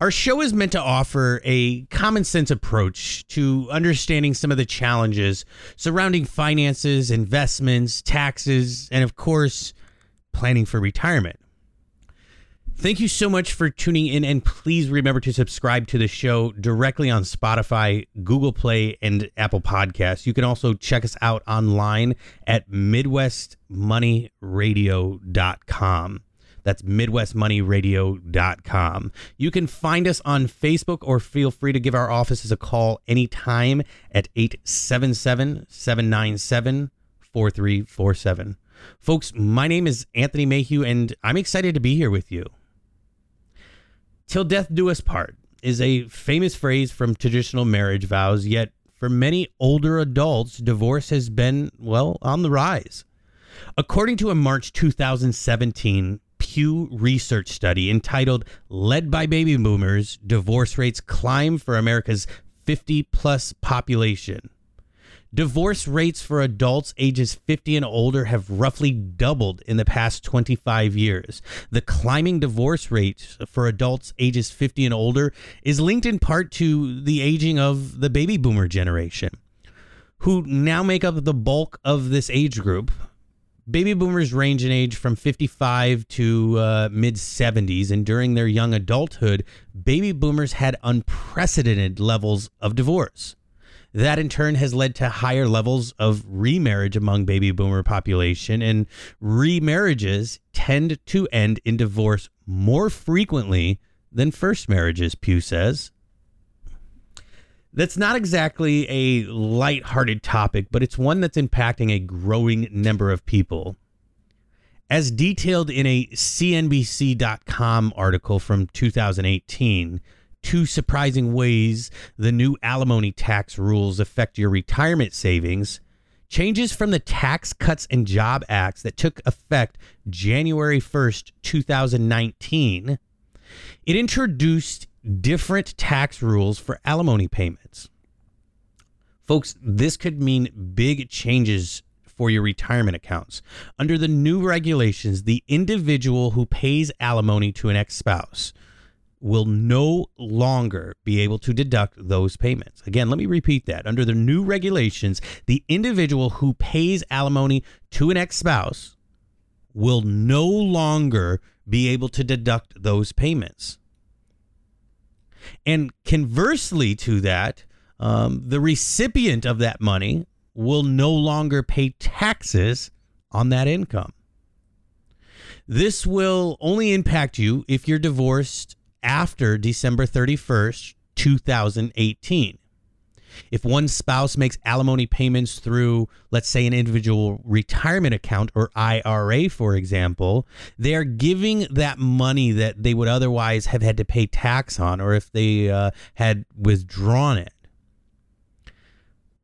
Our show is meant to offer a common sense approach to understanding some of the challenges surrounding finances, investments, taxes, and of course, planning for retirement. Thank you so much for tuning in, and please remember to subscribe to the show directly on Spotify, Google Play, and Apple Podcasts. You can also check us out online at MidwestMoneyRadio.com. That's MidwestMoneyRadio.com. You can find us on Facebook or feel free to give our offices a call anytime at 877 797 4347. Folks, my name is Anthony Mayhew, and I'm excited to be here with you. Till death do us part is a famous phrase from traditional marriage vows, yet for many older adults, divorce has been, well, on the rise. According to a March 2017 Pew Research study entitled Led by Baby Boomers, Divorce Rates Climb for America's 50 plus population. Divorce rates for adults ages 50 and older have roughly doubled in the past 25 years. The climbing divorce rate for adults ages 50 and older is linked in part to the aging of the baby boomer generation, who now make up the bulk of this age group. Baby boomers range in age from 55 to uh, mid 70s, and during their young adulthood, baby boomers had unprecedented levels of divorce. That in turn has led to higher levels of remarriage among baby boomer population and remarriages tend to end in divorce more frequently than first marriages, Pew says. That's not exactly a light-hearted topic, but it's one that's impacting a growing number of people. As detailed in a CNBC.com article from 2018, two surprising ways the new alimony tax rules affect your retirement savings. Changes from the Tax Cuts and Job Acts that took effect January 1st, 2019. It introduced different tax rules for alimony payments. Folks, this could mean big changes for your retirement accounts. Under the new regulations, the individual who pays alimony to an ex spouse will no longer be able to deduct those payments. Again, let me repeat that. Under the new regulations, the individual who pays alimony to an ex spouse will no longer be able to deduct those payments. And conversely to that, um, the recipient of that money will no longer pay taxes on that income. This will only impact you if you're divorced after December 31st, 2018. If one spouse makes alimony payments through, let's say, an individual retirement account or IRA, for example, they are giving that money that they would otherwise have had to pay tax on, or if they uh, had withdrawn it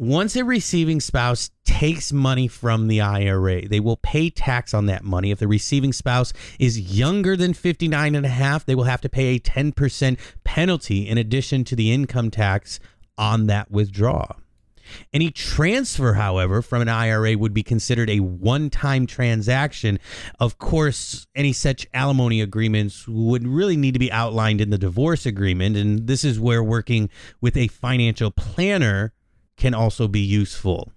once a receiving spouse takes money from the IRA, they will pay tax on that money. If the receiving spouse is younger than 59 and a half, they will have to pay a 10% penalty in addition to the income tax on that withdrawal. Any transfer, however, from an IRA would be considered a one time transaction. Of course, any such alimony agreements would really need to be outlined in the divorce agreement. And this is where working with a financial planner can also be useful.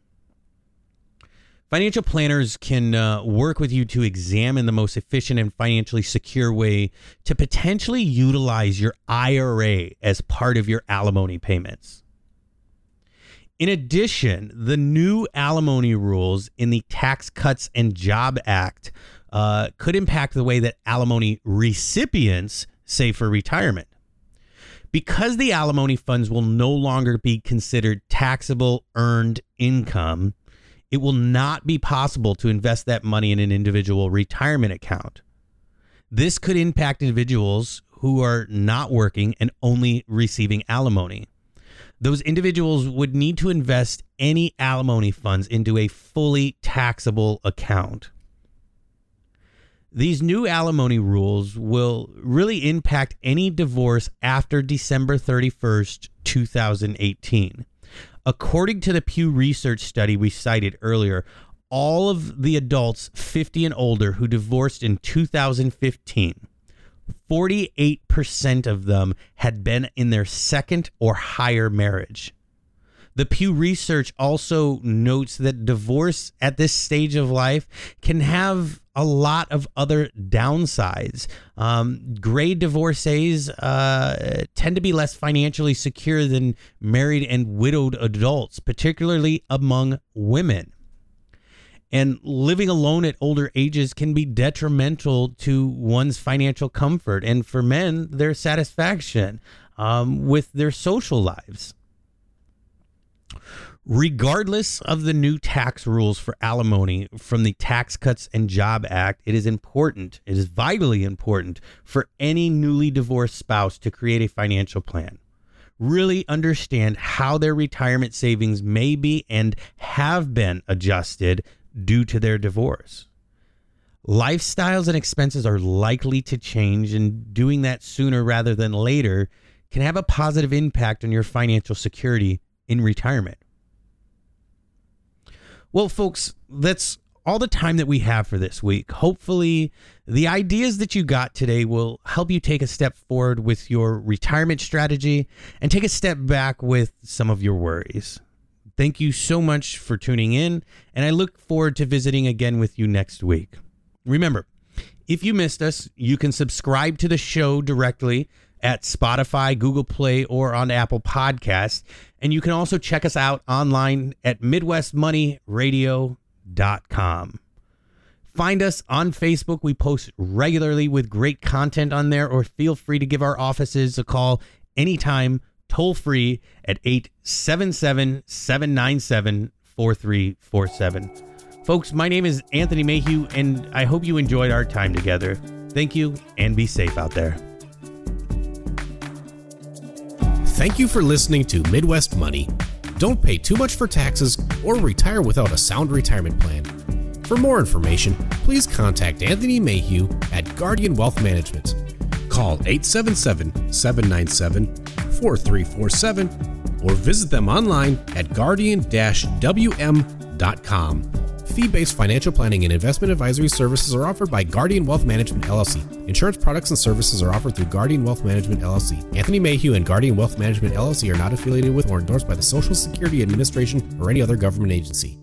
Financial planners can uh, work with you to examine the most efficient and financially secure way to potentially utilize your IRA as part of your alimony payments. In addition, the new alimony rules in the Tax Cuts and Job Act uh, could impact the way that alimony recipients save for retirement. Because the alimony funds will no longer be considered taxable earned income, it will not be possible to invest that money in an individual retirement account. This could impact individuals who are not working and only receiving alimony. Those individuals would need to invest any alimony funds into a fully taxable account. These new alimony rules will really impact any divorce after December 31st, 2018. According to the Pew Research study we cited earlier, all of the adults 50 and older who divorced in 2015, 48% of them had been in their second or higher marriage. The Pew Research also notes that divorce at this stage of life can have a lot of other downsides. Um, gray divorcees uh, tend to be less financially secure than married and widowed adults, particularly among women. And living alone at older ages can be detrimental to one's financial comfort and for men, their satisfaction um, with their social lives. Regardless of the new tax rules for alimony from the Tax Cuts and Job Act, it is important, it is vitally important for any newly divorced spouse to create a financial plan. Really understand how their retirement savings may be and have been adjusted due to their divorce. Lifestyles and expenses are likely to change, and doing that sooner rather than later can have a positive impact on your financial security in retirement. Well, folks, that's all the time that we have for this week. Hopefully, the ideas that you got today will help you take a step forward with your retirement strategy and take a step back with some of your worries. Thank you so much for tuning in, and I look forward to visiting again with you next week. Remember, if you missed us, you can subscribe to the show directly at Spotify, Google Play, or on Apple Podcasts. And you can also check us out online at MidwestMoneyRadio.com. Find us on Facebook. We post regularly with great content on there, or feel free to give our offices a call anytime, toll free at 877 797 4347. Folks, my name is Anthony Mayhew, and I hope you enjoyed our time together. Thank you, and be safe out there. Thank you for listening to Midwest Money. Don't pay too much for taxes or retire without a sound retirement plan. For more information, please contact Anthony Mayhew at Guardian Wealth Management. Call 877 797 4347 or visit them online at guardian wm.com. Fee based financial planning and investment advisory services are offered by Guardian Wealth Management LLC. Insurance products and services are offered through Guardian Wealth Management LLC. Anthony Mayhew and Guardian Wealth Management LLC are not affiliated with or endorsed by the Social Security Administration or any other government agency.